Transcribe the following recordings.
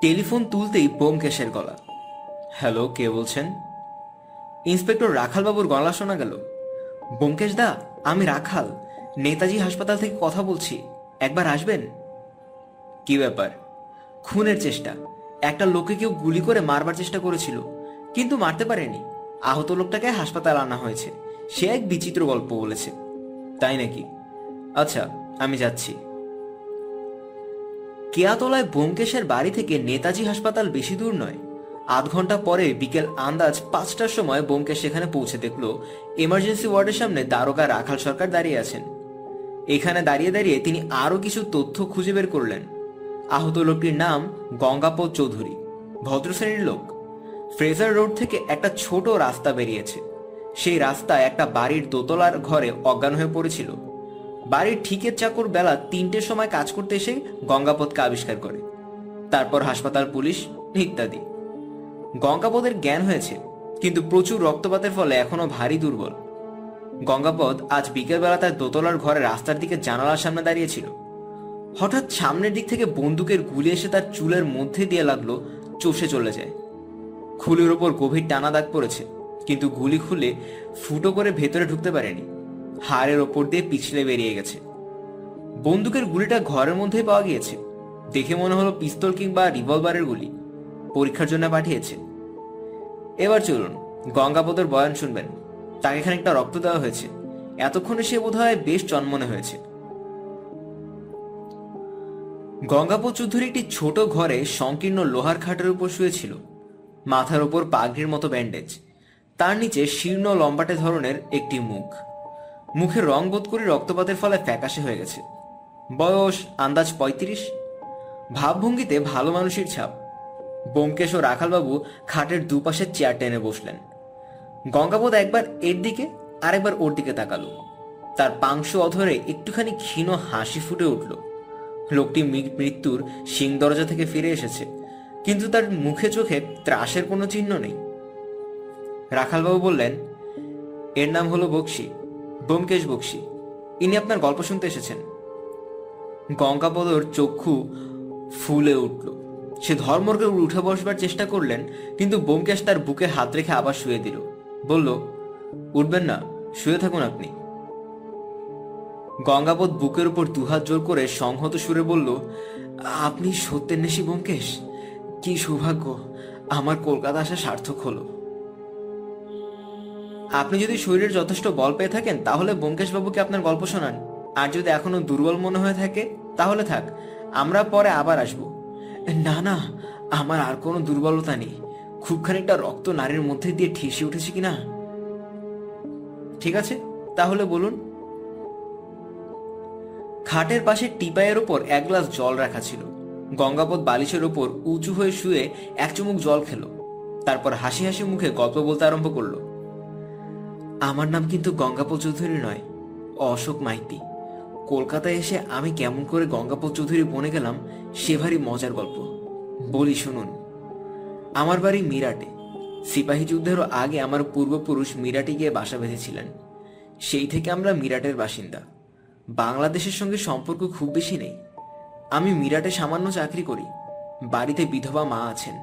Telephone তুলতেই বোমকেশের গলা। Hello, কে বলছেন? ইন্সপেক্টর রাখালবাবুর গলা শোনা গেল। বোমকেশ দা, আমি রাখাল, নেতাজি হাসপাতাল থেকে কথা বলছি। একবার আসবেন? কি ব্যাপার? খুনের চেষ্টা। একটা লোকে কেউ গুলি করে মারবার চেষ্টা করেছিল, কিন্তু মারতে পারেনি। আহত লোকটাকে হাসপাতাল আনা হয়েছে। সে এক বিচিত্র গল্প বলেছে। তাই নাকি? আচ্ছা আমি যাচ্ছি। কেয়াতলায় বোমকেশের বাড়ি থেকে নেতাজি হাসপাতাল বেশি দূর নয়। আধ ঘণ্টা পরে বিকেল আন্দাজ পাঁচটার সময় বোমকেশ সেখানে পৌঁছে দেখল এমার্জেন্সি ওয়ার্ডের সামনে দ্বারকা রাখাল সরকার দাঁড়িয়ে আছেন। এখানে দাঁড়িয়ে দাঁড়িয়ে তিনি আরও কিছু তথ্য খুঁজে বের করলেন। আহত লোকটির নাম গঙ্গাপদ চৌধুরী, ভদ্রশ্রেণীর লোক। ফ্রেজার রোড থেকে একটা ছোট রাস্তা বেরিয়েছে। সেই রাস্তায় একটা বাড়ির দোতলার ঘরে অজ্ঞান হয়ে পড়েছিল। বাড়ির ঠিকের চাকর বেলা তিনটের সময় কাজ করতে এসে গঙ্গাপদকে আবিষ্কার করে। তারপর হাসপাতাল, পুলিশ ইত্যাদি। গঙ্গাপদের জ্ঞান হয়েছে, কিন্তু প্রচুর রক্তপাতের ফলে এখনও ভারী দুর্বল। গঙ্গাপদ আজ বিকেলবেলা তার দোতলার ঘরে রাস্তার দিকে জানালার সামনে দাঁড়িয়েছিল হঠাৎ সামনের দিক থেকে বন্দুকের গুলি এসে তার চুলের মধ্যে দিয়ে লাগল, চষে চলে যায়। খুলির ওপর গভীর টানা দাগ পড়েছে, কিন্তু গুলি খুলে ফুটো করে ভেতরে ঢুকতে পারেনি। হাড়ের ওপর দিয়ে পিছলে বেরিয়ে গেছে। বন্দুকের গুলিটা ঘরের মধ্যেই পাওয়া গিয়েছে। দেখে মনে হলো পিস্তল কিংবা রিভলভারের গুলি। পরীক্ষার জন্য পাঠিয়েছে। এবার চলুন, গঙ্গাপদর বয়ান শুনবেন। তাকে খানিকটা রক্ত দেওয়া হয়েছে। এতক্ষণে সে বোধহয় বেশ চন্মনে হয়েছে। গঙ্গাপদ চৌধুরী একটি ছোট ঘরে সংকীর্ণ লোহার খাটের উপর শুয়েছিল। মাথার উপর পাগড়ির মতো ব্যান্ডেজ। তার নিচে শীর্ণ লম্বাটে ধরনের একটি মুখ। মুখের রং বোধ করে রক্তপাতের ফলে ফ্যাকাশে হয়ে গেছে। বয়স, আন্দাজ পঁয়ত্রিশ। ভাবভঙ্গিতে ভালো মানুষের ছাপ। বোমকেশ ও রাখালবাবু খাটের দুপাশে চেয়ার টেনে বসলেন। গঙ্গাবোধ একবার এর দিকে, আরেকবার ওর দিকে তাকালো। তার পাংশ অধরে একটুখানি ক্ষীণ হাসি ফুটে উঠল। লোকটি মৃত্যুর সিং দরজা থেকে ফিরে এসেছে। কিন্তু তার মুখে চোখে ত্রাসের কোনো চিহ্ন নেই। রাখালবাবু বললেন, এর নাম হলো বক্সি। ব্যোমকেশ বক্সি। ইনি আপনার গল্প শুনতে এসেছেন। গঙ্গাপদর চক্ষু ফুলে উঠল। সে ধর্মর্গে উঠে বসবার চেষ্টা করলেন, কিন্তু ব্যোমকেশ তার বুকে হাত রেখে আবার শুয়ে দিল। বলল, উঠবেন না, শুয়ে থাকুন আপনি। গঙ্গাপদ বুকের উপর দুহাত জোর করে সংহত সুরে বলল, আপনি সত্যের নেশি ব্যোমকেশ, কি সৌভাগ্য, আমার কলকাতা আসা সার্থক হলো। আপনি যদি শরীরের যথেষ্ট বল পেয়ে থাকেন, তাহলে ব্যোমকেশ বাবুকে আপনার গল্প শোনান। আর যদি এখনও দুর্বল মনে হয়ে থাকে, তাহলে থাক, আমরা পরে আবার আসব। না না, আমার আর কোনো দুর্বলতা নেই। খুব খানিকটা রক্ত নারীর মধ্যে দিয়ে ঠেসে উঠেছে কিনা? ঠিক আছে, তাহলে বলুন। খাটের পাশে টিপাইয়ের ওপর এক গ্লাস জল রাখা ছিল। গঙ্গাপদ বালিশের ওপর উঁচু হয়ে শুয়ে এক চুমুক জল খেলো। তারপর হাসি হাসি মুখে গল্প বলতে আরম্ভ করল। আমার নাম কিন্তু গঙ্গাপদ চৌধুরী নয়, অশোক মাইতি। কলকাতায় এসে আমি কেমন করে গঙ্গাপদ চৌধুরী বনে গেলাম, সে ভারী মজার গল্প। বলি, শুনুন। আমার বাড়ি মিরাটে। সিপাহী যুদ্ধেরও আগে আমার পূর্বপুরুষ মিরাটে গিয়ে বাসা বেঁধেছিলেন। সেই থেকে আমরা মিরাটের বাসিন্দা। বাংলাদেশের সঙ্গে সম্পর্ক খুব বেশি নেই। আমি মিরাটে সামান্য চাকরি করি। বাড়িতে বিধবা মা আছেন।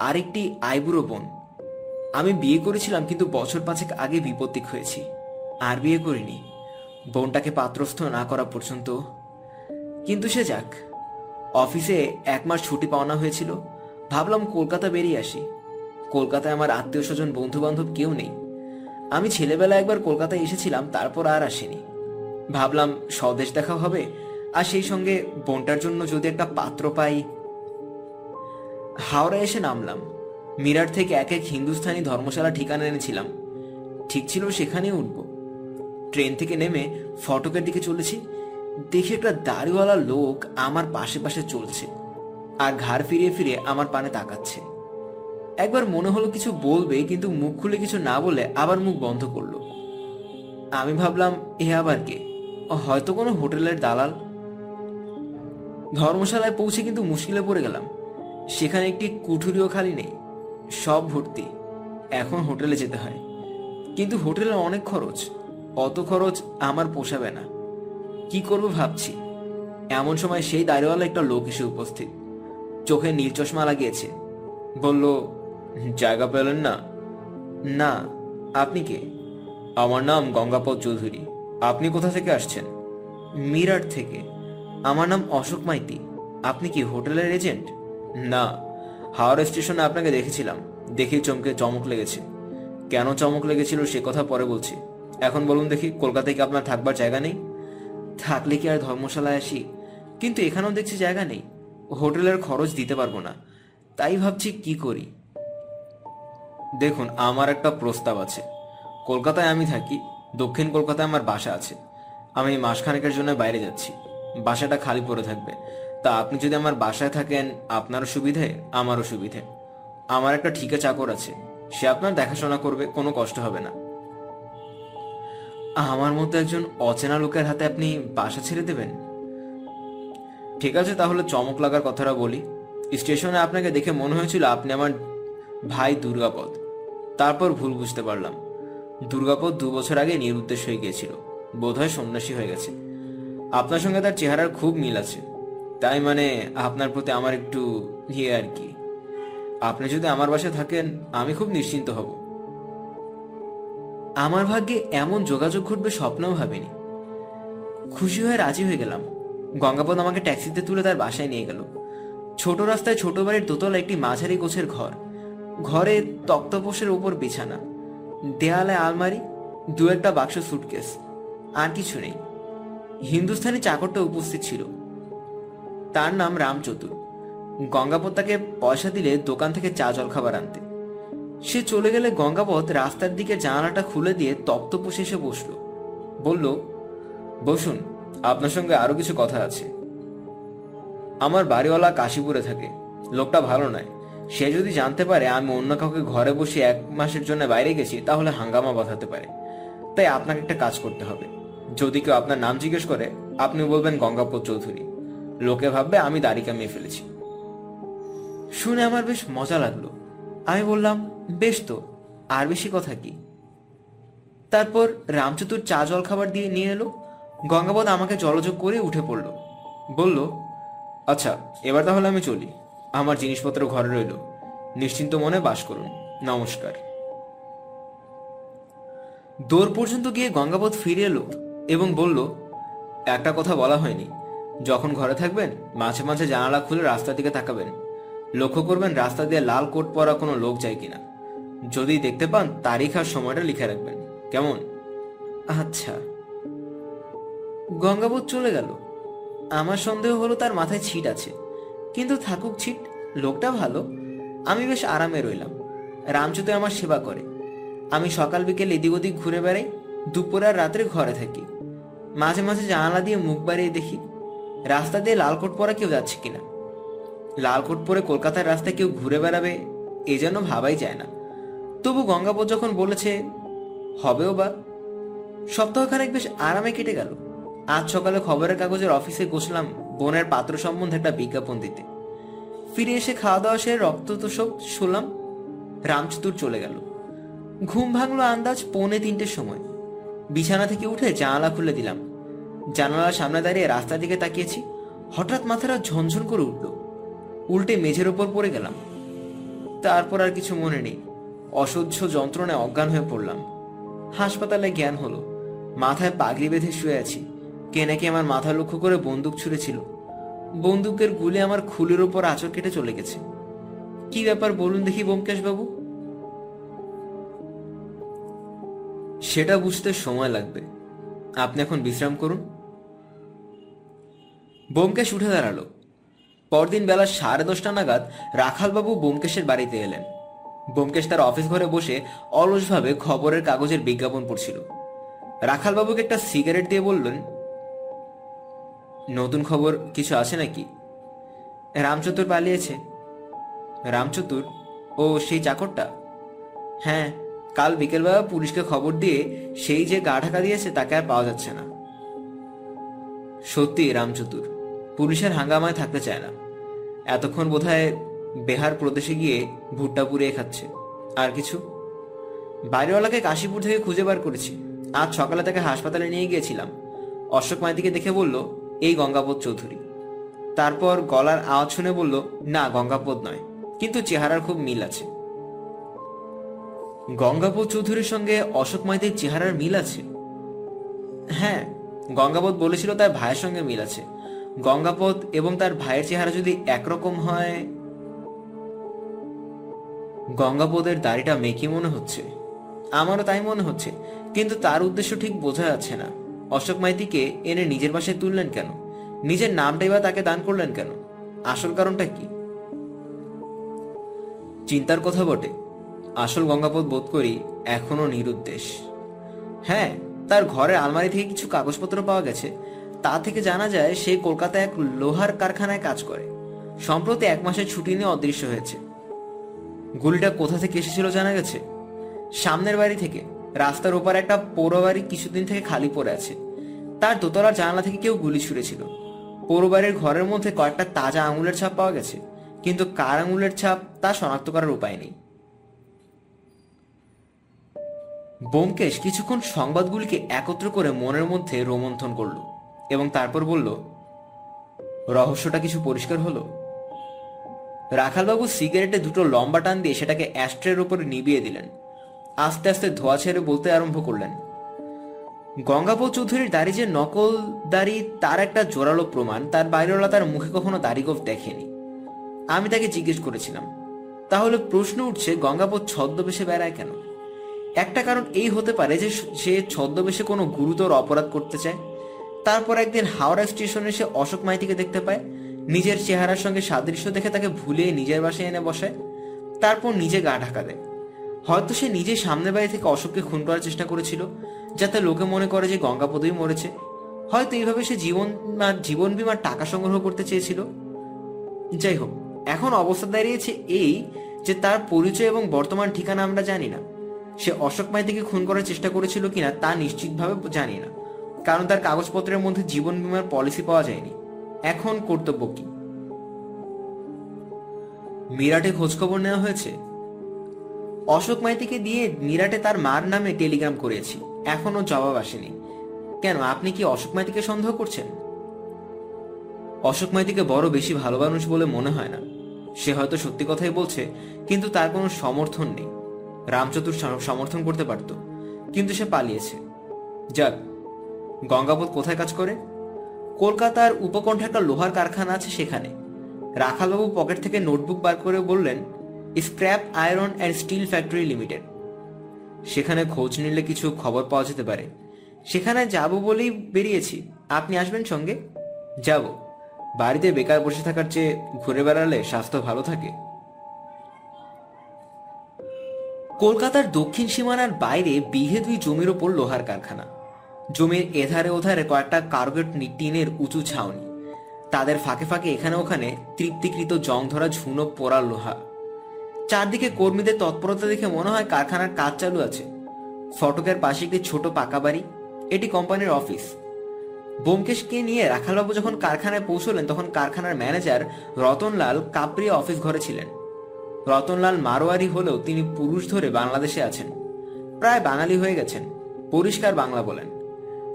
আরেকটি আইবুড়ো বোন। আমি বিয়ে করেছিলাম কিন্তু বছর পাঁচেক আগে বিপত্তিক হয়েছি। আর বিয়ে করিনি। বোনটাকে পাত্রস্থ না করা পর্যন্ত। কিন্তু সে যাক। অফিসে এক মাস ছুটি পাওনা হয়েছিল। ভাবলাম কলকাতা বেরিয়ে আসি। কলকাতায় আমার আত্মীয় স্বজন বন্ধু বান্ধব কেউ নেই। আমি ছেলেবেলা একবার কলকাতায় এসেছিলাম, তারপর আর আসিনি। ভাবলাম স্বদেশ দেখা হবে। আর সেই সঙ্গে বোনটার জন্য যদি একটা পাত্র পাই। হাওড়া এসে নামলাম। মিরাট থেকে এক এক হিন্দুস্থানি ধর্মশালা ঠিকানা এনেছিলাম। ঠিক ছিল সেখানেই উঠব। ট্রেন থেকে নেমে ফটকের দিকে চলেছি। দেখি একটা দাড়িওয়ালা লোক আমার পাশে পাশে চলছে আর ঘাড় ফিরিয়ে ফিরে আমার পানে তাকাচ্ছে। একবার মনে হলো কিছু বলবে কিন্তু মুখ খুলে কিছু না বলে আবার মুখ বন্ধ করল। আমি ভাবলাম, এ আবার কে? হয়তো কোনো হোটেলের দালাল। ধর্মশালায় পৌঁছে কিন্তু মুশকিলে পড়ে গেলাম। সেখানে একটি কুঠুরিও খালি নেই। সব ভর্তি। এখন হোটেলে যেতে হয়। কিন্তু হোটেলে অনেক খরচ। অত খরচ আমার পোষাবে না। কি করব ভাবছি? এমন সময় সেই দাঁড়িওয়ালা একটা লোক এসে উপস্থিত। চোখে নীল চশমা লাগিয়েছে। বলল, জায়গা পেলেন না? না। আপনি কে? আমার নাম গঙ্গাপদ চৌধুরী। আপনি কোথা থেকে আসছেন? মিরাট থেকে। আমার নাম অশোক মাইতি। আপনি কি হোটেলের এজেন্ট? না। হাওড়া স্টেশনে আপনাকে দেখেছিলাম। দেখেই চমকে চমক লেগেছে। কেন চমক লেগেছিল সে কথা পরে বলছি। এখন বলুন দেখি, কলকাতায় কি আপনার থাকবার জায়গা নেই? থাকলে কি আর ধর্মশালায় আসি? কিন্তু এখানেও দেখছি জায়গা নেই। হোটেলের খরচ দিতে পারব না। তাই ভাবছি কি করি? দেখুন, আমার একটা প্রস্তাব আছে। কলকাতায় আমি থাকি, দক্ষিণ কলকাতায় আমার বাসা আছে। আমি মাসখানেকের জন্য বাইরে যাচ্ছি। বাসাটা খালি পড়ে থাকবে। তা আপনি যদি আমার বাসায় থাকেন, আপনারও সুবিধে, আমারও সুবিধে। আমার একটা ঠিকা চাকর আছে, সে আপনার দেখাশোনা করবে, কোনো কষ্ট হবে না। আমার মতো একজন অচেনা লোকের হাতে আপনি বাসা ছেড়ে দেবেন? ঠিক আছে, তাহলে চমক লাগার কথাটা বলি। স্টেশনে আপনাকে দেখে মনে হয়েছিল আপনি আমার ভাই দুর্গাপদ। তারপর ভুল বুঝতে পারলাম। দুর্গাপদ দু বছর আগে নিরুদ্দেশ হয়ে গিয়েছিল, বোধহয় সন্ন্যাসী হয়ে গেছে। আপনার সঙ্গে তার চেহারার খুব মিল আছে। তাই মানে আপনার প্রতি আমার একটু ইয়ে আর কি। আপনি যদি আমার বাসায় থাকেন, আমি খুব নিশ্চিন্ত হব। আমার ভাগ্যে এমন যোগাযোগ ঘটবে স্বপ্নেও ভাবিনি। খুশি হয়ে রাজি হয়ে গেলাম। গঙ্গাপদ আমাকে ট্যাক্সিতে তুলে তার বাসায় নিয়ে গেল। ছোট রাস্তায় ছোট বাড়ির দোতলা একটি মাঝারি গোছের ঘর। ঘরে তক্তপোষের উপর বিছানা। দেয়ালে আলমারি, দু একটা বাক্স সুটকেস। আর কিছু নেই। হিন্দুস্থানি চাকরটা উপস্থিত ছিল। তার নাম রামচতুর গঙ্গাপদ তাকে পয়সা দিলে দোকান থেকে চা জল খাবার আনতে। সে চলে গেলে গঙ্গাপদ রাস্তার দিকে জানালাটা খুলে দিয়ে তক্তপোষে এসে বসল। বলল, বসুন, আপনার সঙ্গে আরও কিছু কথা আছে। আমার বাড়িওয়ালা কাশীপুরে থাকে। লোকটা ভালো নয়। সে যদি জানতে পারে আমি অন্য কাউকে ঘরে বসে এক মাসের জন্য বাইরে গেছি, তাহলে হাঙ্গামা বাঁধাতে পারে। তাই আপনাকে একটা কাজ করতে হবে। যদি কেউ আপনার নাম জিজ্ঞেস করে আপনি বলবেন গঙ্গাপদ চৌধুরী। লোকে ভাববে আমি দাড়ি কামিয়ে ফেলেছি। শুনে আমার বেশ মজা লাগল। আমি বললাম, বেশ তো, আর বেশি কথা কি? তারপর রামচতুর চা জল খাবার দিয়ে নিয়ে এলো। গঙ্গাপদ আমাকে জলযোগ করে উঠে পড়ল। বলল আচ্ছা এবার তাহলে আমি চলি। আমার জিনিসপত্র ঘরে রইল। নিশ্চিন্ত মনে বাস করুন। নমস্কার। দৌড় পর্যন্ত গিয়ে গঙ্গাপদ ফিরে এলো এবং বলল, একটা কথা বলা হয়নি। যখন ঘরে থাকবেন, মাঝে মাঝে জানালা খুলে রাস্তার দিকে তাকাবেন। লক্ষ্য করবেন, রাস্তা দিয়ে লাল কোট পরা কোনো লোক যায় কিনা। যদি দেখতে পান, তারিখ আর সময়টা লিখে রাখবেন। কেমন? আচ্ছা। গঙ্গাবোধ চলে গেল। আমার সন্দেহ হলো তার মাথায় ছিট আছে। কিন্তু থাকুক ছিট, লোকটা ভালো। আমি বেশ আরামে রইলাম। রামচুতে আমার সেবা করে। আমি সকাল বিকেল এদিক ওদিক ঘুরে বেড়াই। দুপুর আর রাত্রে ঘরে থাকি। মাঝে মাঝে জানালা দিয়ে মুখ বাড়িয়ে দেখি। রাস্তা দিয়ে লালকোট পরা কেউ যাচ্ছে কিনা? লালকোট পরে কলকাতার রাস্তায় কেউ ঘুরে বেড়াবে, এ যেন ভাবাই যায় না। তবু গঙ্গাপদ যখন বলেছে, হবেও বা? সপ্তাহখানেক বেশ আরামে কেটে গেল। আজ সকালে খবরের কাগজের অফিসে বসলাম বোনের পাত্র সম্বন্ধে একটা বিজ্ঞাপন দিতে। ফিরে এসে খাওয়া দাওয়া সেরে রক্ত তোষক শুনলাম, রামচতুর চলে গেল। ঘুম ভাঙলো আন্দাজ পৌনে তিনটের সময়। বিছানা থেকে উঠে জানালা খুলে দিলাম জানালার সামনে দাঁড়িয়ে রাস্তার দিকে তাকিয়েছি। হঠাৎ মাথাটা ঝনঝন করে উঠল। উল্টে মেঝের ওপর পড়ে গেলাম। তারপর আর কিছু মনে নেই। অসহ্য যন্ত্রণায় অজ্ঞান হয়ে পড়লাম। হাসপাতালে জ্ঞান হলো। মাথায় পাগড়ি বেঁধে শুয়ে আছি। কে নাকি আমার মাথা লক্ষ্য করে বন্দুক ছুঁড়েছিল। বন্দুকের গুলি আমার খুলের ওপর আঁচড় কেটে চলে গেছে। কি ব্যাপার বলুন দেখি ব্যোমকেশ বাবু সেটা বুঝতে সময় লাগবে। আপনি এখন বিশ্রাম করুন। ব্যোমকেশ উঠে দাঁড়াল। পরদিন বেলা সাড়ে দশটা নাগাদ রাখালবাবু ব্যোমকেশের বাড়িতে এলেন। ব্যোমকেশ তার অফিস ঘরে বসে অলসভাবে খবরের কাগজের বিজ্ঞাপন পড়ছিল। রাখালবাবুকে একটা সিগারেট দিয়ে বললেন, নতুন খবর কিছু আছে নাকি? রামচতুর পালিয়েছে। রামচতুর ও সেই চাকরটা? হ্যাঁ কাল বিকেলবেলা পুলিশকে খবর দিয়ে সেই যে গা ঢাকা দিয়েছে তাকে আর পাওয়া যাচ্ছে না। সত্যি রামচতুর পুলিশের হাঙ্গামায় থাকতে চায় না। এতক্ষণ বোধহয় বেহার প্রদেশে গিয়ে ভুট্টা পুড়িয়ে খাচ্ছে। আর কিছু? বাড়িওয়ালাকে কাশীপুর থেকে খুঁজে বার করেছি। আজ সকালে তাকে হাসপাতালে নিয়ে গিয়েছিলাম। অশোক মাইতিকে দেখে বলল, এই গঙ্গাপদ চৌধুরী। তারপর গলার আওয়াজ শুনে বলল, না গঙ্গাপদ নয়, কিন্তু চেহারার খুব মিল আছে। গঙ্গাপদ চৌধুরীর সঙ্গে অশোক মাইতির চেহারার মিল আছে? হ্যাঁ গঙ্গাপদ বলেছিল তার ভাইয়ের সঙ্গে মিল আছে। গঙ্গাপদ এবং তার ভাইয়ের চেহারা যদি একরকম হয় গঙ্গাপদের দাড়িটা মেকি মনে হচ্ছে। আমারও তাই মনে হচ্ছে, কিন্তু তার উদ্দেশ্য ঠিক বোঝা যাচ্ছে না। অশোক মাইতিকে এনে নিজের বাসায় তুললেন কেন? নিজের নামটাই বা তাকে দান করলেন কেন? আসল কারণটা কি? চিন্তার কথা বটে। আসল গঙ্গাপদ বোধ করি এখনও নিরুদ্দেশ। হ্যাঁ তার ঘরের আলমারি থেকে কিছু কাগজপত্র পাওয়া গেছে। তা থেকে জানা যায় সে কলকাতায় এক লোহার কারখানায় কাজ করে। সম্প্রতি এক মাসের ছুটি নিয়ে অদৃশ্য হয়েছে। গুলিটা কোথা থেকে এসেছিল জানা গেছে? সামনের বাড়ি থেকে। রাস্তার ওপার একটা পৌর বাড়ি কিছুদিন থেকে খালি পড়ে আছে। তার দোতলার জানালা থেকে কেউ গুলি ছুড়েছিল। পৌর বাড়ির ঘরের মধ্যে কয়েকটা তাজা আঙুলের ছাপ পাওয়া গেছে, কিন্তু কার আঙুলের ছাপ তা শনাক্ত করার উপায় নেই। বোমকেশ কিছুক্ষণ সংবাদগুলিকে একত্র করে মনের মধ্যে রোমন্থন করল। এবং তারপর বলল, রহস্যটা কিছু পরিষ্কার হলো? রাখালবাবু সিগারেটে দুটো লম্বা টান দিয়ে সেটাকে অ্যাস্ট্রের উপরে নিবিয়ে দিলেন। আস্তে আস্তে ধোয়া ছেড়ে বলতে আরম্ভ করলেন গঙ্গাপদ চৌধুরীর দাড়ি যে নকল দাড়ি, তার একটা জোরালো প্রমাণ। তার বাইরেওয়ালা তার মুখে কখনো দাড়িগোফ দেখেনি। আমি তাকে জিজ্ঞেস করেছিলাম, তাহলে প্রশ্ন উঠছে গঙ্গাপদ ছদ্মবেশে বেড়ায় কেন? একটা কারণ এই হতে পারে যে সে ছদ্মবেশে কোনো গুরুতর অপরাধ করতে চায়। তারপর একদিন হাওড়া স্টেশনে সে অশোক মাইতিকে দেখতে পায়। নিজের চেহারার সঙ্গে সাদৃশ্য দেখে তাকে ভুলে নিজের বাসায় এনে বসায়। তারপর নিজে গা ঢাকা দেয়। হয়তো সে নিজে সামনের বাড়ি থেকে অশোককে খুন করার চেষ্টা করেছিল, যাতে লোকে মনে করে যে গঙ্গাপদই মরেছে। হয়তো এইভাবে সে জীবন জীবন বিমার টাকা সংগ্রহ করতে চেয়েছিল। যাই হোক, এখন অবস্থা দাঁড়িয়েছে এই যে তার পরিচয় এবং বর্তমান ঠিকানা আমরা জানি না। সে অশোক মাইতিকে খুন করার চেষ্টা করেছিল কিনা তা নিশ্চিতভাবে জানি না। কারণ তার কাগজপত্রের মধ্যে জীবন বিমার পলিসি পাওয়া যায়নি। এখন কর্তব্য কি? মিরাটে খোঁজখবর নেওয়া হয়েছে। অশোক মাইতিকে দিয়ে মিরাটে তার মার নামে টেলিগ্রাম করেছি। এখনও জবাব আসেনি। কেন, আপনি কি অশোক মাইতিকে সন্দেহ করছেন? অশোক মাইতিকে বড় বেশি ভালো মানুষ বলে মনে হয় না। সে হয়তো সত্যি কথাই বলছে, কিন্তু তার কোনো সমর্থন নেই। রামচতুর সমর্থন করতে পারত, কিন্তু সে পালিয়েছে। যাক গঙ্গাপদ কোথায় কাজ করে? কলকাতার উপকণ্ঠে একটা লোহার কারখানা আছে সেখানে। রাখালবাবু পকেট থেকে নোটবুক বার করে বললেন, scrap, iron and steel factory limited. সেখানে খোঁজ নিলে কিছু খবর পাওয়া যেতে পারে। সেখানে যাব বলেই বেরিয়েছি। আপনি আসবেন সঙ্গে? যাব। বাড়িতে বেকার বসে থাকার চেয়ে ঘুরে বেড়ালে স্বাস্থ্য ভালো থাকে। কলকাতার দক্ষিণ সীমানার বাইরে বিহে দুই জমির ওপর লোহার কারখানা। জমির এধারে ওধারে কয়েকটা কার্গেট টিনের উঁচু ছাউনি। তাদের ফাঁকে ফাঁকে এখানে ওখানে তৃপ্তিকৃত জং ধরা ঝুনো পোড়া লোহা। চারদিকে কর্মীদের তৎপরতা দেখে মনে হয় কারখানার কাজ চালু আছে। ফটকের পাশে একটি ছোট পাকা বাড়ি, এটি কোম্পানির অফিস। বোমকেশকে নিয়ে রাখালবাবু যখন কারখানায় পৌঁছলেন, তখন কারখানার ম্যানেজার রতনলাল কাপড়িয়া অফিস ঘরে ছিলেন। রতনলাল মারোয়ারি হলেও তিনি পুরুষ ধরে বাংলাদেশে আছেন। প্রায় বাঙালি হয়ে গেছেন। পরিষ্কার বাংলা বলেন।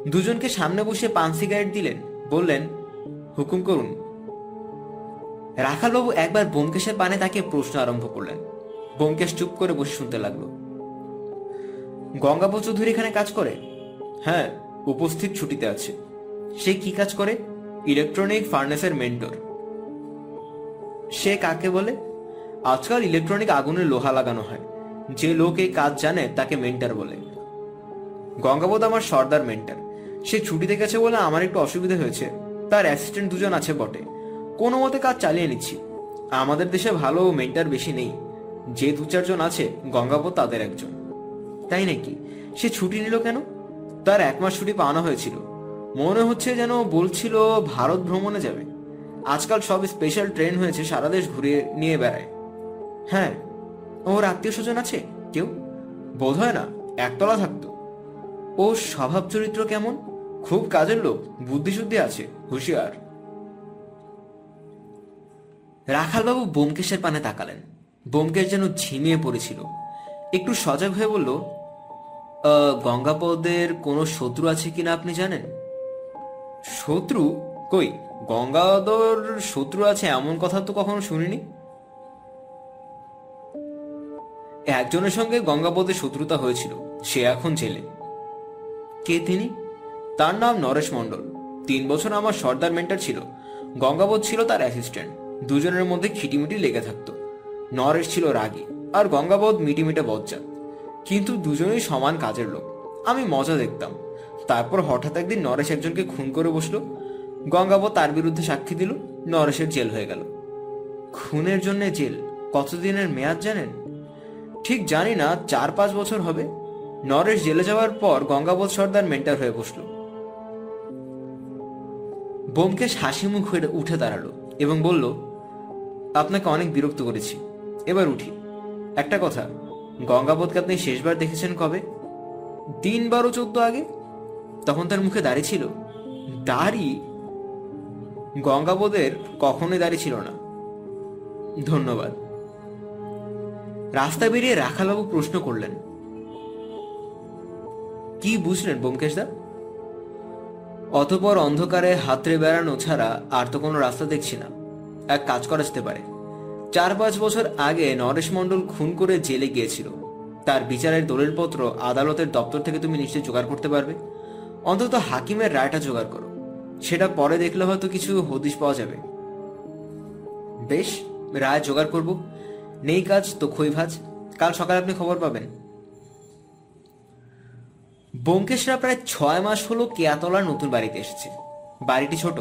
দুজনকে সামনে বসে পান সিগারেট দিলেন, বললেন, হুকুম করুন। রাখালবাবু একবার বোমকেশের পানে তাকে প্রশ্ন আরম্ভ করলেন। বোমকেশ চুপ করে বসে শুনতে লাগল। গঙ্গাবু চৌধুরী এখানে কাজ করে? হ্যাঁ উপস্থিত ছুটিতে আছে। সে কি কাজ করে? Electronic ফার্নেসের mentor. সে কাকে বলে? আজকাল ইলেকট্রনিক আগুনে লোহা লাগানো হয়। যে লোক এই কাজ জানে তাকে মেন্টার বলে। গঙ্গাবোধ আমার সর্দার মেন্টার। সে ছুটিতে গেছে বলে আমার একটু অসুবিধা হয়েছে। তার অ্যাসিস্ট্যান্ট দুজন আছে বটে। কোনো মতে কাজ চালিয়ে নিচ্ছি। আমাদের দেশে ভালো মেন্টার বেশি নেই। যে দু চারজন আছে গঙ্গাবোধ তাদের একজন। তাই নাকি? সে ছুটি নিল কেন? তার এক মাস ছুটি পাওয়ানো হয়েছিল। মনে হচ্ছে যেন বলছিল ভারত ভ্রমণে যাবে। আজকাল সব স্পেশাল ট্রেন হয়েছে সারা দেশ ঘুরিয়ে নিয়ে বেড়ায়। হ্যাঁ ওর আত্মীয় স্বজন আছে? কেউ? বোধ হয় না, একতলা থাকতো। ও স্বভাব চরিত্র কেমন? খুব কাজের লোক, বুদ্ধিশুদ্ধি আছে, হুঁশিয়ার। রাখালবাবু বোমকেশের পানে তাকালেন। বোমকেশ যেন ঝিমিয়ে পড়েছিল। একটু সজাগ হয়ে বলল গঙ্গাপদের কোনো শত্রু আছে কিনা আপনি জানেন? শত্রু? কই গঙ্গাধর শত্রু আছে এমন কথা তো কখনো শুনিনি? একজনের সঙ্গে গঙ্গাপদের শত্রুতা হয়েছিল, সে এখন জেলে। কে তিনি? তার নাম নরেশ মণ্ডল। তিন বছর আমার সর্দার মেন্টার ছিল। গঙ্গাবোধ ছিল তার অ্যাসিস্ট্যান্ট দুজনের মধ্যে খিটিমিটি লেগে থাকতো। নরেশ ছিল রাগী আর গঙ্গাবোধ মিটিমিটে বজ্জাত। কিন্তু দুজনেই সমান কাজের লোক। আমি মজা দেখতাম। তারপর হঠাৎ একদিন নরেশ একজনকে খুন করে বসল। গঙ্গাবোধ তার বিরুদ্ধে সাক্ষী দিল। নরেশের জেল হয়ে গেল। খুনের জন্য জেল? কতদিনের মেয়াদ জানেন? ঠিক জানি না চার পাঁচ বছর হবে। নরেশ জেলে যাওয়ার পর গঙ্গাবোধ সর্দার মেন্টার হয়ে বসল। বোমকেশ হাসি মুখ হয়ে উঠে দাঁড়াল এবং বলল, আপনাকে অনেক বিরক্ত করেছি। এবার উঠি। একটা কথা গঙ্গাবোধকে আপনি শেষবার দেখেছেন কবে? দিন বারো চোদ্দ আগে? তখন তার মুখে দাড়ি ছিল। দাড়ি? গঙ্গাবোধের কখনোই দাড়ি ছিল না। ধন্যবাদ। রাস্তা বেরিয়ে রাখালবাবু প্রশ্ন করলেন, কি বুঝলেন বোমকেশদা? অতপর অন্ধকারে হাতড়ে বেড়ানো ছাড়া আর তো কোনো রাস্তা দেখছি না। এক কাজ করা যেতে পারে। চার পাঁচ বছর আগে নরেশ মণ্ডল খুন করে জেলে গিয়েছিল। তার বিচারের দলিলপত্র আদালতের দপ্তর থেকে তুমি নিশ্চয়ই জোগাড় করতে পারবে। অন্তত হাকিমের রায়টা জোগাড় করো। সেটা পরে দেখলে হয়তো কিছু হদিশ পাওয়া যাবে। বেশ, রায় জোগাড় করব। নেই কাজ তো খই ভাজ। কাল সকালে আপনি খবর পাবেন। ব্যোমকেশরা প্রায় ছয় মাস হলো কেয়াতলার নতুন বাড়িতে এসেছে। বাড়িটি ছোট,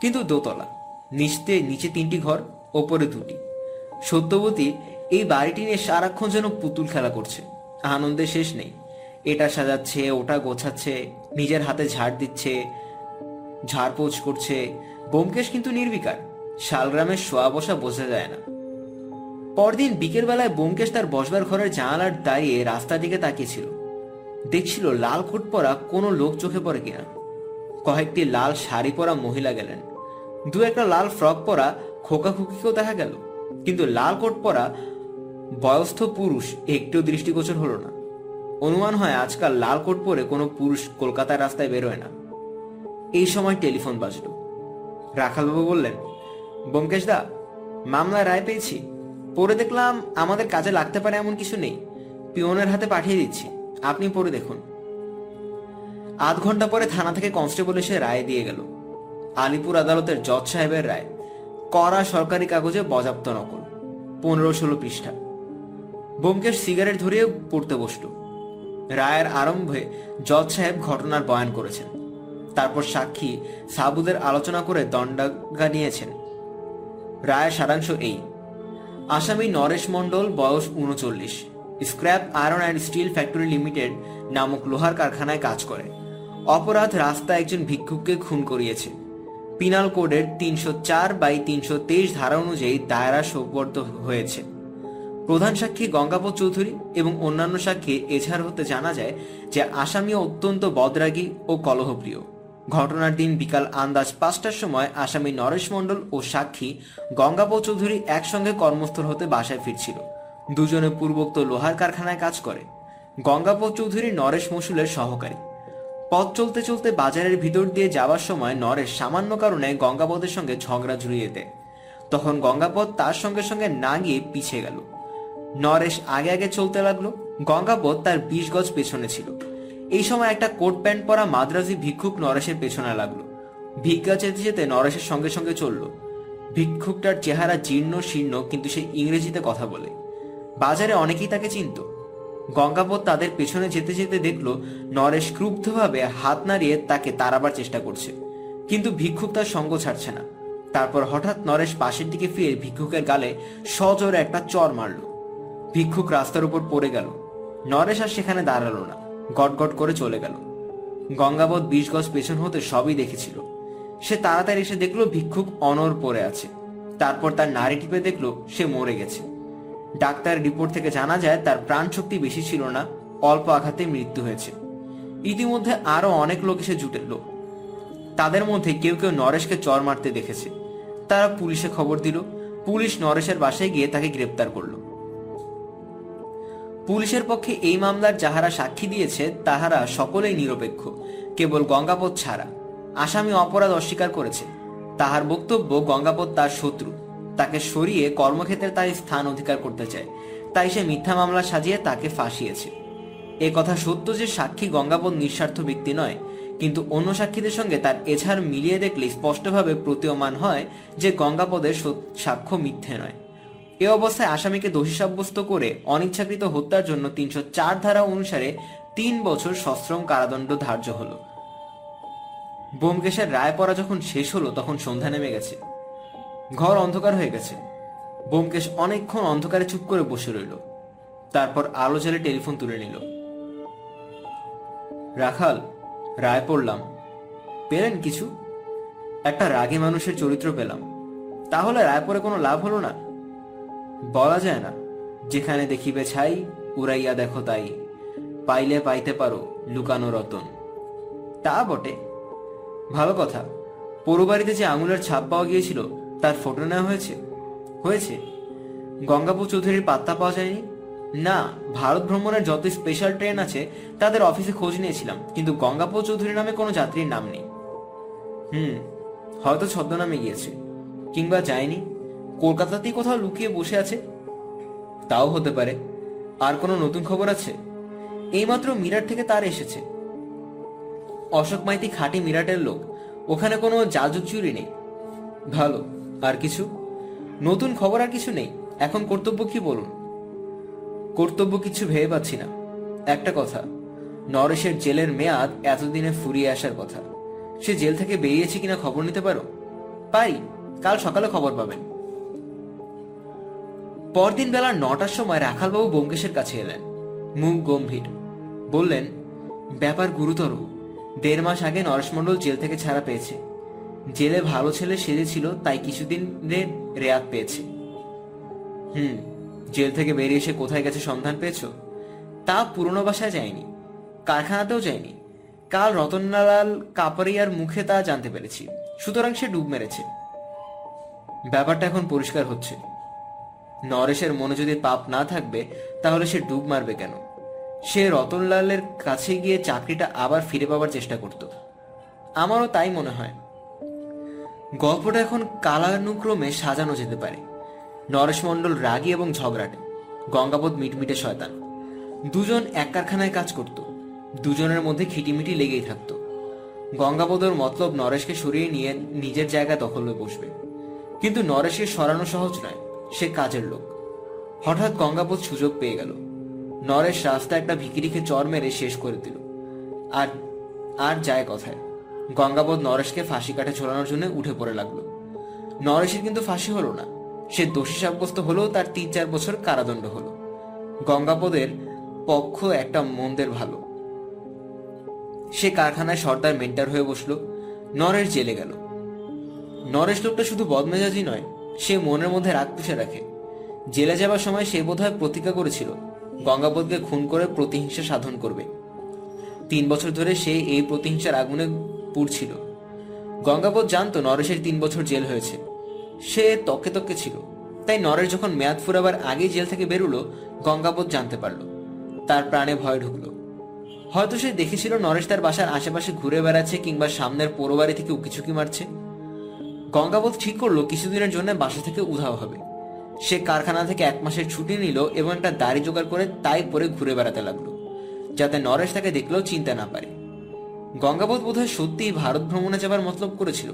কিন্তু দোতলা। নিচতে, নিচে তিনটি ঘর, ওপরে দুটি। সত্যবতী, এই বাড়িটি নিয়ে সারাক্ষণ যেন পুতুল খেলা করছে। আনন্দে শেষ নেই। এটা সাজাচ্ছে, ওটা গোছাচ্ছে, নিজের হাতে ঝাড় দিচ্ছে ঝাড়পোছ করছে। ব্যোমকেশ কিন্তু নির্বিকার। শালগ্রামের শোয়া বসা বোঝা যায় না। পরদিন বিকেলবেলায় ব্যোমকেশ তার বসবার ঘরের জানালার দাঁড়িয়ে রাস্তার দিকে তাকিয়েছিল দেখছিল লাল কোট পরা কোনো লোক চোখে পড়ে কিনা। কয়েকটি লাল শাড়ি পরা মহিলা গেলেন। দু একটা লাল ফ্রক পরা খোকা খুকিকেও দেখা গেল। কিন্তু লাল কোট পরা বয়স্থ পুরুষ একটু দৃষ্টিগোচর হলো না। অনুমান হয় আজকাল লাল কোট পরে কোনো পুরুষ কলকাতার রাস্তায় বেরোয় না। এই সময় টেলিফোন বাজলো। রাখালবাবু বললেন ব্যোমকেশ দা মামলা রায় পেয়েছি। পরে দেখলাম আমাদের কাজে লাগতে পারে এমন কিছু নেই। পিওনের হাতে পাঠিয়ে দিচ্ছি। আপনি পড়ে দেখুন। আধ ঘণ্টা পরে থানা থেকে কনস্টেবল এসে রায় দিয়ে গেল। আলিপুর আদালতের জজ সাহেবের রায়। কড়া সরকারি কাগজে বজাপ্ত নকল। পনেরো ষোলো পৃষ্ঠা। বোমকেশ সিগারেট ধরিয়ে পড়তে বসল। রায়ের আরম্ভে জজ সাহেব ঘটনার বয়ান করেছেন। তারপর সাক্ষী সাবুদের আলোচনা করে দণ্ডাজ্ঞা নিয়েছেন। রায়ের সারাংশ এই। আসামি নরেশ মণ্ডল, বয়স উনচল্লিশ scrap iron and steel factory limited নামক লোহার কারখানায় কাজ করে। অপরাধ রাস্তা একজন ভিক্ষুককে খুন করিয়েছে। পিনাল কোডের তিনশো চার বাই তিনশো তেইশ ধারা অনুযায়ী দায়রা সোপর্দ হয়েছে। প্রধান সাক্ষী গঙ্গাপদ চৌধুরী এবং অন্যান্য সাক্ষী এছাড় হতে জানা যায় যে আসামি অত্যন্ত বদরাগী ও কলহপ্রিয়। ঘটনার দিন বিকাল আন্দাজ পাঁচটার সময় আসামি নরেশ মণ্ডল ও সাক্ষী গঙ্গাপদ চৌধুরী একসঙ্গে কর্মস্থল হতে বাসায় ফিরছিল। দুজনে পূর্বোক্ত লোহার কারখানায় কাজ করে। গঙ্গাপদ চৌধুরী নরেশ মসুলের সহকারী। পথ চলতে চলতে বাজারের ভিতর দিয়ে যাওয়ার সময় নরেশ সামান্য কারণে গঙ্গাপদের সঙ্গে ঝগড়া জুড়িয়ে দেয়। তখন গঙ্গাপদ তার সঙ্গে সঙ্গে না গিয়ে পিছিয়ে গেল। নরেশ আগে আগে চলতে লাগল। গঙ্গাপদ তার বিশ গজ পেছনে ছিল। এই সময় একটা কোট প্যান্ট পরা মাদ্রাজি ভিক্ষুক নরেশের পেছনে লাগল। ভিক্ষা যেতে যেতে নরেশের সঙ্গে সঙ্গে চলল। ভিক্ষুকটার চেহারা জীর্ণ শীর্ণ, কিন্তু সে ইংরেজিতে কথা বলে। বাজারে অনেকেই তাকে চিনত। গঙ্গাপদ তাদের পেছনে যেতে যেতে দেখল নরেশ ক্রুব্ধভাবে হাত নাড়িয়ে তাকে তাড়াবার চেষ্টা করছে। কিন্তু ভিক্ষুক তার সঙ্গ ছাড়ছে না। তারপর হঠাৎ নরেশ পাশের দিকে ফিরে ভিক্ষুকের গালে সজোরে একটা চর মারল। ভিক্ষুক রাস্তার উপর পড়ে গেল। নরেশ আর সেখানে দাঁড়াল না। গটগট করে চলে গেল। গঙ্গাবধ বিশ গজ পেছন হতে সবই দেখেছিল। সে তাড়াতাড়ি এসে দেখল ভিক্ষুক অনর পড়ে আছে। তারপর তার নারী টিপে দেখল সে মরে গেছে। ডাক্তার রিপোর্ট থেকে জানা যায় তার প্রাণ শক্তি বেশি ছিল না, অল্প আঘাতে মৃত্যু হয়েছে। ইতিমধ্যে আরও অনেক লোক এসে জুটেল তাদের মধ্যে কেউ কেউ নরেশকে চর মারতে দেখেছে। তারা পুলিশে খবর দিল, পুলিশ নরেশের বাসায় গিয়ে তাকে গ্রেপ্তার করল। পুলিশের পক্ষে এই মামলার যাহারা সাক্ষী দিয়েছে, তাহারা সকলেই নিরপেক্ষ, কেবল গঙ্গাপথ ছাড়া। আসামি অপরাধ অস্বীকার করেছে। তাহার বক্তব্য গঙ্গাপদ তার শত্রু। তাকে সরিয়ে কর্মক্ষেত্রে তার স্থান অধিকার করতে চায়। তাই সে মিথ্যা মামলা সাজিয়ে তাকে ফাঁসিয়েছে। এ কথা সত্য যে সাক্ষী গঙ্গাপদ নিঃস্বার্থ ব্যক্তি নয়, কিন্তু অন্য সাক্ষীদের সঙ্গে তার এছাড় মিলিয়ে দেখলে স্পষ্টভাবে প্রতীয়মান হয় যে গঙ্গাপদের সাক্ষ্য মিথ্যে নয়। এ অবস্থায় আসামিকে দোষী সাব্যস্ত করে অনিচ্ছাকৃত হত্যার জন্য তিনশো চার ধারা অনুসারে তিন বছর সশ্রম কারাদণ্ড ধার্য হলো। বোমকেশের রায় পড়া যখন শেষ হলো, তখন সন্ধ্যা নেমে গেছে। ঘর অন্ধকার হয়ে গেছে। বোমকেশ অনেকক্ষণ অন্ধকারে চুপ করে বসে রইল। তারপর আলো জ্বালে টেলিফোন তুলে নিল। রাখাল, রায় পড়লাম। পেলেন কিছু? একটা রাগে মানুষের চরিত্র পেলাম। তাহলে রায় পরে কোনো লাভ হলো না? বলা যায় না। যেখানে দেখিবে ছাই, উড়াইয়া দেখো তাই। পাইলে পাইতে পারো, লুকানো রতন। তা বটে। ভালো কথা। পৌরবাড়িতে যে আঙুলের ছাপ পাওয়া গিয়েছিল তার ফটো নেওয়া হয়েছে? হয়েছে? গঙ্গাপুর চৌধুরীর পাত্তা পাওয়া যায়নি? না, ভারত ভ্রমণের যত স্পেশাল ট্রেন আছে, তাদের অফিসে খোঁজ নিয়েছিলাম, কিন্তু গঙ্গাপুর চৌধুরী নামে কোনো যাত্রীর নাম নেই। হুম, হয়তো ছদ্মনামে গিয়েছে, কিংবা যায়নি। কলকাতাতেই কোথাও লুকিয়ে বসে আছে? তাও হতে পারে। আর কোনো নতুন খবর আছে? এইমাত্র মিরাট থেকে তার এসেছে। অশোক মাইতি খাঁটি মিরাটের লোক, ওখানে কোনো জাজুক চুরি নেই। ভালো। আর কিছু? নতুন খবর আর কিছু নেই। এখন কর্তব্য কি বলুন? কর্তব্য কিছু ভেবে পাচ্ছি না। একটা কথা, নরেশের জেলের মেয়াদ এতদিনে ফুরিয়ে আসার কথা। সে জেল থেকে বেরিয়েছে কিনা খবর নিতে পারো? পাই কাল সকালে খবর পাবেন। পরদিন বেলা নটার সময় রাখালবাবু ব্যোমকেশের কাছে এলেন। মুখ গম্ভীর। বললেন, ব্যাপার গুরুতর। দেড় মাস আগে নরেশ মণ্ডল জেল থেকে ছাড়া পেয়েছে। জেলে ভালো ছেলে সেজেছিল, তাই কিছুদিনের রেয়াত পেয়েছে। হুম, জেল থেকে বেরিয়ে এসে কোথায় গেছে সন্ধান পেয়েছ? তা পুরনো বাসায় যায়নি, কারখানাতেও যায়নি। কাল রতনলাল কাপারিয়ার মুখে তা জানতে পেরেছি, সুতরাং সে ডুব মেরেছে। ব্যাপারটা এখন পরিষ্কার হচ্ছে। নরেশের মনে যদি পাপ না থাকবে, তাহলে সে ডুব মারবে কেন? সে রতনলালের কাছে গিয়ে চাকরিটা আবার ফিরে পাওয়ার চেষ্টা করত। আমারও তাই মনে হয়। গল্পটা এখন কালানুক্রমে সাজানো যেতে পারে। নরেশ মণ্ডল রাগী এবং ঝগড়াটে গঙ্গাবোধ মিটমিটে শয়তান। দুজন এক কারখানায় কাজ করত, দুজনের মধ্যে খিটিমিটি লেগেই থাকতো। গঙ্গাবোধর মতলব নরেশকে সরিয়ে নিয়ে নিজের জায়গা দখলে বসবে। কিন্তু নরেশের সরানো সহজ নয়, সে কাজের লোক। হঠাৎ গঙ্গাবোধ সুযোগ পেয়ে গেল। নরেশ রাস্তা একটা ভিকিরিকে চর মেরে শেষ করে দিল। আর আর যায় কথায়। গঙ্গাবোধ নরেশকে ফাঁসি কাঠে ঝোলানোর জন্য উঠে পড়ে লাগল। নরেশের কিন্তু ফাঁসি হলো না। সে দোষী সাব্যস্ত হলেও তার তিন চার বছর কারাদণ্ড হলো। গঙ্গাপদের পক্ষ একটা মন্দের ভালো। সে কারখানায় সর্দার মেন্টার হয়ে বসল। নরেশ জেলে গেল। নরেশ লোকটা শুধু বদমেজাজি নয়, সে মনের মধ্যে রাগ পুষে রাখে। জেলে যাবার সময় সে বোধহয় প্রতিজ্ঞা করেছিল গঙ্গাপদকে খুন করে প্রতিহিংসা সাধন করবে। তিন বছর ধরে সে এই প্রতিহিংসার আগুনে পুড়ছিল গঙ্গাবোধ জানতো নরেশের তিন বছর জেল হয়েছে। সে তকে তকে ছিল। তাই নরেশ যখন মেয়াদ ফুরাবার আগেই জেল থেকে বেরুলো, গঙ্গাবোধ জানতে পারল। তার প্রাণে ভয় ঢুকলো। হয়তো সে দেখেছিল নরেশ তার বাসার আশেপাশে ঘুরে বেড়াচ্ছে কিংবা সামনের পোড়োবাড়ি থেকে উকিচুকি মারছে। গঙ্গাবোধ ঠিক করল কিছুদিনের জন্য বাসা থেকে উধাও হবে। সে কারখানা থেকে এক মাসের ছুটি নিল এবং একটা দাড়ি জোগাড় করে তাই পরে ঘুরে বেড়াতে লাগল, যাতে নরেশ তাকে দেখলেও চিন্তা না পারে। গঙ্গাবোধ বোধহয় সত্যিই ভারত ভ্রমণে যাবার মতলব করেছিল।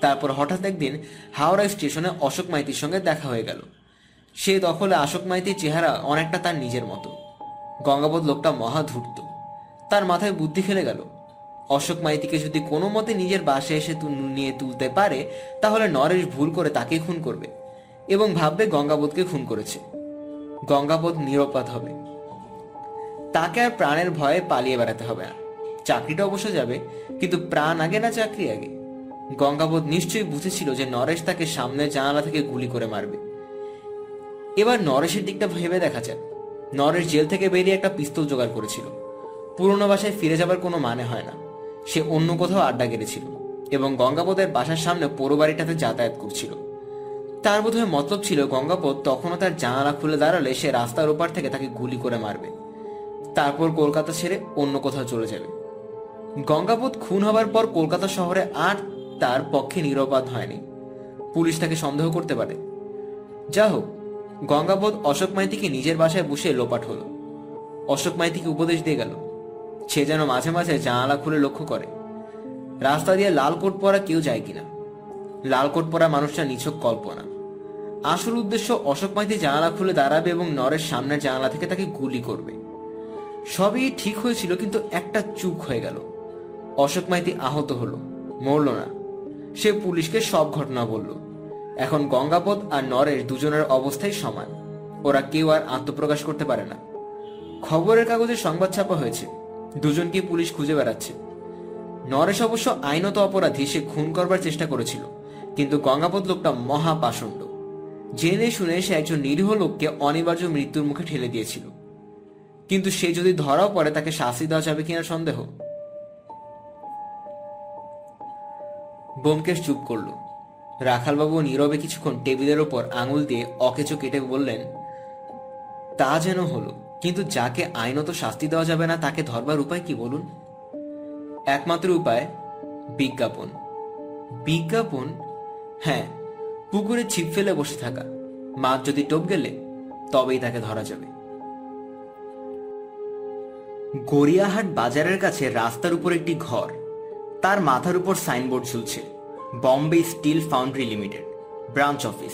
তারপর হঠাৎ একদিন হাওড়া স্টেশনে অশোক মাইতির সঙ্গে দেখা হয়ে গেল। সে দখলে অশোক মাইতির চেহারা অনেকটা তার নিজের মতো। গঙ্গাবোধ লোকটা মহা ধূর্ত। তার মাথায় বুদ্ধি খেলে গেল। অশোক মাইতিকে যদি কোনো মতে নিজের বাসে এসে নিয়ে তুলতে পারে, তাহলে নরেশ ভুল করে তাকে খুন করবে এবং ভাববে গঙ্গাবোধকে খুন করেছে। গঙ্গাবোধ নিরপরাধ হবে। তাকে আর প্রাণের ভয়ে পালিয়ে বেড়াতে হবে না। চাকরিটা অবশ্য যাবে, কিন্তু প্রাণ আগে না চাকরি আগে? গঙ্গাবোধ নিশ্চয়ই বুঝেছিল যে নরেশ তাকে সামনের জানালা থেকে গুলি করে মারবে। এবার নরেশের দিকটা ভেবে দেখা যাক। নরেশ জেল থেকে বেরিয়ে একটা পিস্তল জোগাড় করেছিল। পুরনো বাসায় ফিরে যাবার কোনো মানে হয় না। সে অন্য কোথাও আড্ডা গেড়েছিল এবং গঙ্গাপদের বাসার সামনে পোড়ো বাড়িটাতে যাতায়াত করছিল। তার বোধহয় মতলব ছিল গঙ্গাপদ তখনও তার জানালা খুলে দাঁড়ালে সে রাস্তার ওপার থেকে তাকে গুলি করে মারবে। তারপর কলকাতা ছেড়ে অন্য কোথাও চলে যাবে। গঙ্গাপদ খুন হবার পর কলকাতা শহরে আর তার পক্ষে নিরবাদ হয়নি। পুলিশ তাকে সন্দেহ করতে পারে। যা হোক গঙ্গাবোধ অশোক মাইতিকে নিজের বাসায় বসে লোপাট হলো। অশোক মাইতিকে উপদেশ দিয়ে গেল? সে যেন মাঝে মাঝে জানালা খুলে লক্ষ্য করে। রাস্তা দিয়ে লাল কোট পরা কেউ যায় কিনা? লাল কোট পরা মানুষটা নিছক কল্পনা। আসল উদ্দেশ্য অশোক মাইতি জানালা খুলে দাঁড়াবে এবং নরের সামনের জানালা থেকে তাকে গুলি করবে। সবই ঠিক হয়েছিল, কিন্তু একটা চুপ হয়ে গেল। অশোক মাইতি আহত হলো, মরল না। সে পুলিশকে সব ঘটনা বলল। এখন গঙ্গাপদ আর নরেশ দুজনের অবস্থাই সমান। ওরা কেউ আর আত্মপ্রকাশ করতে পারে না। খবরের কাগজে সংবাদ ছাপা হয়েছে দুজনকে পুলিশ খুঁজে বেড়াচ্ছে। নরেশ অবশ্য আইনত অপরাধী, সে খুন করবার চেষ্টা করেছিল, কিন্তু গঙ্গাপদ লোকটা মহাপাষণ্ড জেনে শুনে সে একজন নিরীহ লোককে অনিবার্য মৃত্যুর মুখে ঠেলে দিয়েছিল। কিন্তু সে যদি ধরাও পড়ে, তাকে শাস্তি দেওয়া যাবে কিনা সন্দেহ? বোমকেশ চুপ করল। রাখালবাবু নীরবে কিছুক্ষণ টেবিলের ওপর আঙুল দিয়ে অকেচো কেটে বললেন, তা যেন হলো, কিন্তু যাকে আইনত শাস্তি দেওয়া যাবে না তাকে ধরবার উপায় কি বলুন? একমাত্র উপায়, বিজ্ঞাপন। বিজ্ঞাপন? হ্যাঁ পুকুরে ছিপ ফেলে বসে থাকা। মাছ যদি টোপ গেলে তবেই তাকে ধরা যাবে। গড়িয়াহাট বাজারের কাছে রাস্তার উপর একটি ঘর, তার মাথার উপর সাইনবোর্ড ঝুলছে। Bombay steel foundry limited branch office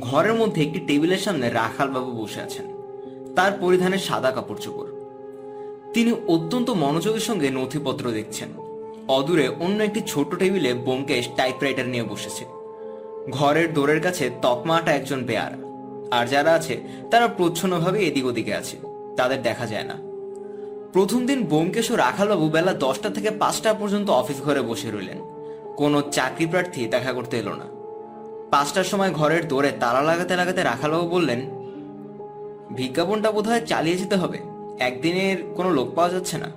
ঘরের মধ্যে একটি টেবিলের সামনে রাখালবাবু বসে আছেন। তার পরিধানে সাদা কাপড় চোপড়। তিনি অত্যন্ত মনোযোগের সঙ্গে নথিপত্র দেখছেন। অদূরে অন্য একটি ছোট টেবিলে বোমকেশ টাইপরাইটার নিয়ে বসেছে। ঘরের দোরের কাছে তকমাটা একজন বেয়ার। আর যারা আছে, তারা প্রচ্ছন্নভাবে এদিক ওদিকে আছে। তাদের দেখা যায় না। প্রথম দিন বোমকেশ ও রাখালবাবু বেলা দশটা থেকে পাঁচটা পর্যন্ত অফিস ঘরে বসে রইলেন। কোনো চাকরি প্রার্থী দেখা করতে এলো না। পাঁচটার সময় ঘরের দোরে তালা লাগাতে লাগাতে রাখালবাবু বললেন, বিজ্ঞাপনটা বোধহয় চালিয়ে যেতে হবে। একদিনের কোনো লোক পাওয়া যাচ্ছে না।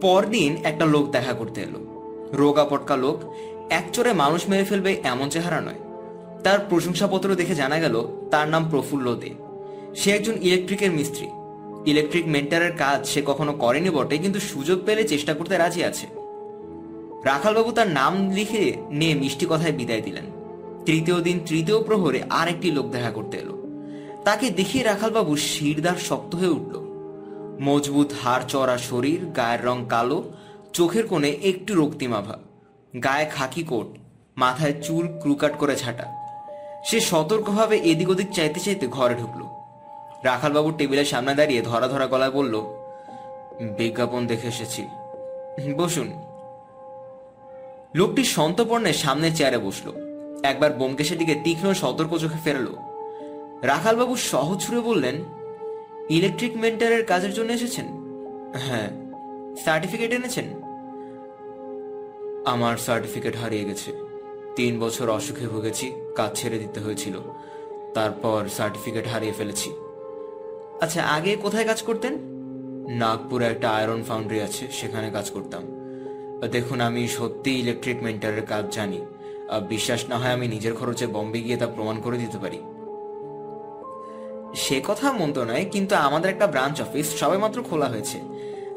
পরদিন একটা লোক দেখা করতে এলো। রোগা পটকা লোক, একচরে মানুষ মেরে ফেলবে এমন চেহারা নয়। তার প্রশংসাপত্র দেখে জানা গেল, তার নাম প্রফুল্ল দে। সে একজন ইলেকট্রিকের মিস্ত্রি। ইলেকট্রিক মেন্টারের কাজ সে কখনো করেনি বটে, কিন্তু সুযোগ পেলে চেষ্টা করতে রাজি আছে। রাখালবাবু তার নাম লিখে নিয়ে মিষ্টি কথায় বিদায় দিলেন। তৃতীয় দিন তৃতীয় প্রহরে আর একটি লোক দেখা করতে এলো। তাকে দেখিয়ে রাখালবাবু শিরদার শক্ত হয়ে উঠল। মজবুত হাড় চড়া শরীর, গায়ের রং কালো, চোখের কোণে একটু রক্তিমাভা। গায়ে খাকি কোট, মাথায় চুল ক্রুকাট করে ছাটা সে সতর্কভাবে এদিক ওদিক চাইতে চাইতে ঘরে ঢুকলো। রাখালবাবু টেবিলের সামনে দাঁড়িয়ে ধরা ধরা গলায় বলল, বিজ্ঞাপন দেখে এসেছি। বসুন। লোকটি সন্তপর্ণে সামনের চেয়ারে বসল। একবার বোমকেশের দিকে তীক্ষ্ণ সতর্ক চোখে ফেরালো। রাখালবাবু সহজ ছুড়ে বললেন, ইলেকট্রিক মেন্টারের কাজের জন্য এসেছেন? হ্যাঁ সার্টিফিকেট এনেছেন। আমার সার্টিফিকেট হারিয়ে গেছে। তিন বছর অসুখে ভুগেছি, কাজ ছেড়ে দিতে হয়েছিল। তারপর সার্টিফিকেট হারিয়ে ফেলেছি। আচ্ছা আগে কোথায় কাজ করতেন? নাগপুরে একটা আয়রন ফাউন্ডারি আছে, সেখানে কাজ করতাম। দেখুন, আমি সত্যি ইলেকট্রিক মেন্টারের কাজ জানি। বিশ্বাস না হয় আমি নিজের খরচে বম্বে গিয়ে তা প্রমাণ করে দিতে পারি। সে কথা মন্দ নয়, কিন্তু আমাদের একটা ব্রাঞ্চ অফিস সবেমাত্র খোলা হয়েছে।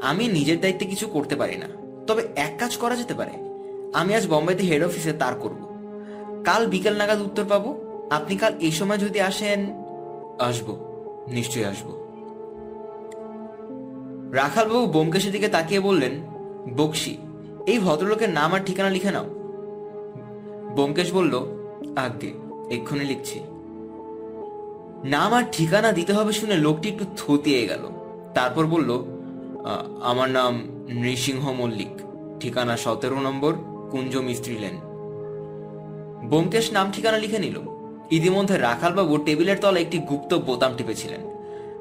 আমি নিজের দায়িত্বে কিছু করতে পারি না। তবে এক কাজ করা যেতে পারে। আমি আজ বোম্বেতে হেড অফিসে তার করব। কাল বিকেল নাগাদ উত্তর পাবো। আপনি কাল এই সময় যদি আসেন, আসব, নিশ্চয়ই আসব। রাখালবাবু বোমকেশের দিকে তাকিয়ে বললেন বক্সি এই ভদ্রলোকের নাম আর ঠিকানা লিখে নাও। বোমকেশ বলল আগে এক্ষুনি লিখছি। নাম আর ঠিকানা দিতে হবে শুনে লোকটি একটু থতিয়ে গেল। তারপর বলল আমার নাম নৃসিংহ মল্লিক, ঠিকানা সতেরো নম্বর, কুঞ্জ মিস্ত্রি লেন। বোমকেশ নাম ঠিকানা লিখে নিল। ইতিমধ্যে রাখালবাবু টেবিলের তলে একটি গুপ্ত বোতাম টিপেছিলেন।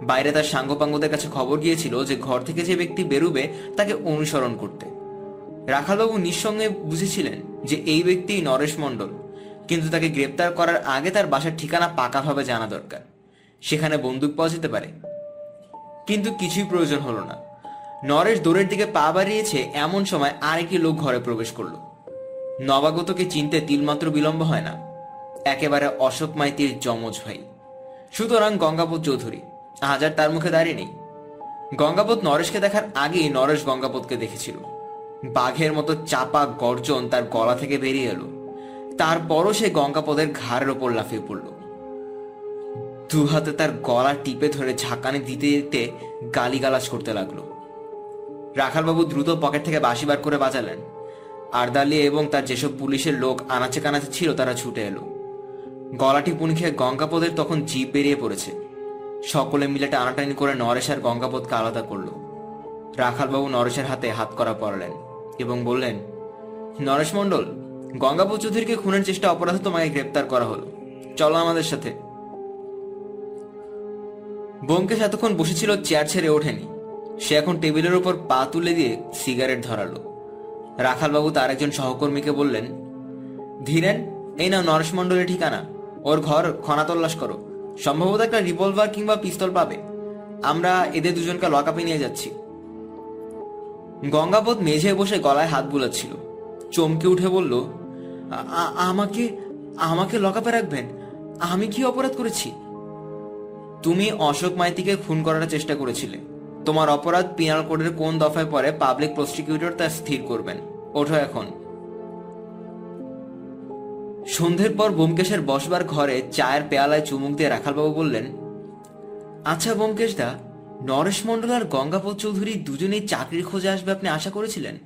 বাইরে তার সাঙ্গপাঙ্গদের কাছে খবর গিয়েছিল যে ঘর থেকে যে ব্যক্তি বেরুবে তাকে অনুসরণ করতে। রাখালবাবু নিঃসঙ্গে বুঝেছিলেন যে এই ব্যক্তি নরেশ মণ্ডল, কিন্তু তাকে গ্রেপ্তার করার আগে তার বাসার ঠিকানা পাকাভাবে জানা দরকার। সেখানে বন্দুক পাওয়া যেতে পারে। কিন্তু কিছুই প্রয়োজন হলো না। নরেশ দৌড়ের দিকে পা বাড়িয়েছে এমন সময় আরেকটি লোক ঘরে প্রবেশ করল। নবাগতকে চিনতে তিলমাত্র বিলম্ব হয় না। একেবারে অশোক মাইতির যমজ ভাই। সুতরাং গঙ্গাপত চৌধুরী হাজার তার মুখে দাঁড়িয়ে নেই। গঙ্গাপত নরেশকে দেখার আগেই নরেশ গঙ্গাপতকে দেখেছিল। বাঘের মতো চাপা গর্জন তার গলা থেকে বেরিয়ে এলো। তারপরও সে গঙ্গাপদের ঘাড়ের ওপর লাফিয়ে পড়ল। দু হাতে তার গলা টিপে ধরে ঝাঁকানি দিতে দিতে গালিগালাজ করতে লাগল। রাখালবাবু দ্রুত পকেট থেকে বাঁশি বার করে বাজালেন। আরদালি এবং তার যেসব পুলিশের লোক আনাচে কানাচে ছিল, তারা ছুটে এলো। গলাটি পুনি খেয়ে গঙ্গাপদের তখন জিপ বেরিয়ে পড়েছে। সকলে মিলে টানাটানি করে নরেশ আর গঙ্গাপদকে আলাদা করল। রাখালবাবু নরেশের হাতে হাত করা পড়লেন। এবং বললেন, নরেশ মণ্ডল গঙ্গাপদ চৌধুরীকে খুনের চেষ্টা অপরাধে তোমাকে গ্রেপ্তার করা হলো। চলো আমাদের সাথে। ব্যোমকেশ এতক্ষণ বসেছিল চেয়ার ছেড়ে ওঠেনি। সে এখন টেবিলের উপর পা তুলে দিয়ে সিগারেট ধরালো। রাখালবাবু তার একজন সহকর্মীকে বললেন, ধীরেন, এই নাও নরেশ মণ্ডলের ঠিকানা। ওর ঘর খনা করো। সম্ভবত একটা রিভলভার কিংবা পিস্তল পাবে। আমরা এদের দুজনকে লকআপে নিয়ে যাচ্ছি। গঙ্গাপদ মেঝে বসে গলায় হাত বুলাচ্ছিল। চমকে উঠে বলল, "আ- আ- আমাকে আমাকে লকাপে রাখবেন? আমি কি অপরাধ করেছি? তুমি অশোক মাইতিকে খুন করার চেষ্টা করেছিলে। তোমার অপরাধ পিনাল কোডের কোন দফায় পরে পাবলিক প্রসিকিউটর তা স্থির করবেন। ওঠো এখন। সন্ধ্যের পর বোমকেশের বসবার ঘরে চায়ের পেয়ালায় চুমুক দিয়ে রাখালবাবু বললেন আচ্ছা বোমকেশ দা নরেশ মণ্ডল আর গঙ্গাপদ চৌধুরী দুজনেই চাকরির খোঁজে আসবে আপনি আশা করেছিলেন?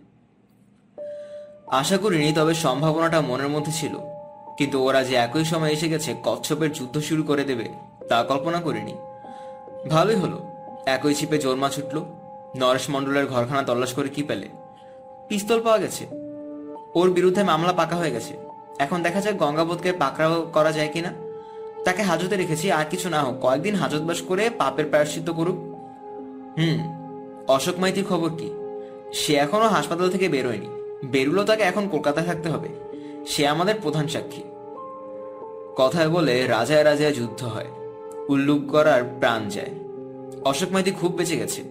আশা করিনি, তবে সম্ভাবনাটা মনের মধ্যে ছিল। কিন্তু ওরা যে একই সময় এসে গেছে, কচ্ছপের যুদ্ধ শুরু করে দেবে, তা কল্পনা করিনি। ভালোই হলো, একই ছিপে জোরমা ছুটল, নরেশ মণ্ডলের ঘরখানা তল্লাশ করে কি পেলে? পিস্তল পাওয়া গেছে। ওর বিরুদ্ধে মামলা পাকা হয়ে গেছে। এখন দেখা যাক গঙ্গাবোধকে পাকড়াও করা যায় কিনা। তাকে হাজতে রেখেছি, আর কিছু না হোক, কয়েকদিন হাজতবাস করে পাপের প্রায়শ্চিত্ত করুক। হুম, অশোক মাইতির খবর কি? সে এখনও হাসপাতাল থেকে বেরোয়নি। বেরুলো তাকে এখন কলকাতায় থাকতে হবে। সে আমাদের প্রধান সাক্ষী। কথায় বলে রাজায় রাজায় যুদ্ধ হয়। উল্লুক করার প্রাণ যায়। অশোক মাইতি খুব বেঁচে গেছে।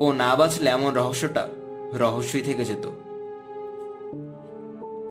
ও না বাঁচলে এমন রহস্যটা রহস্যই থেকে যেত।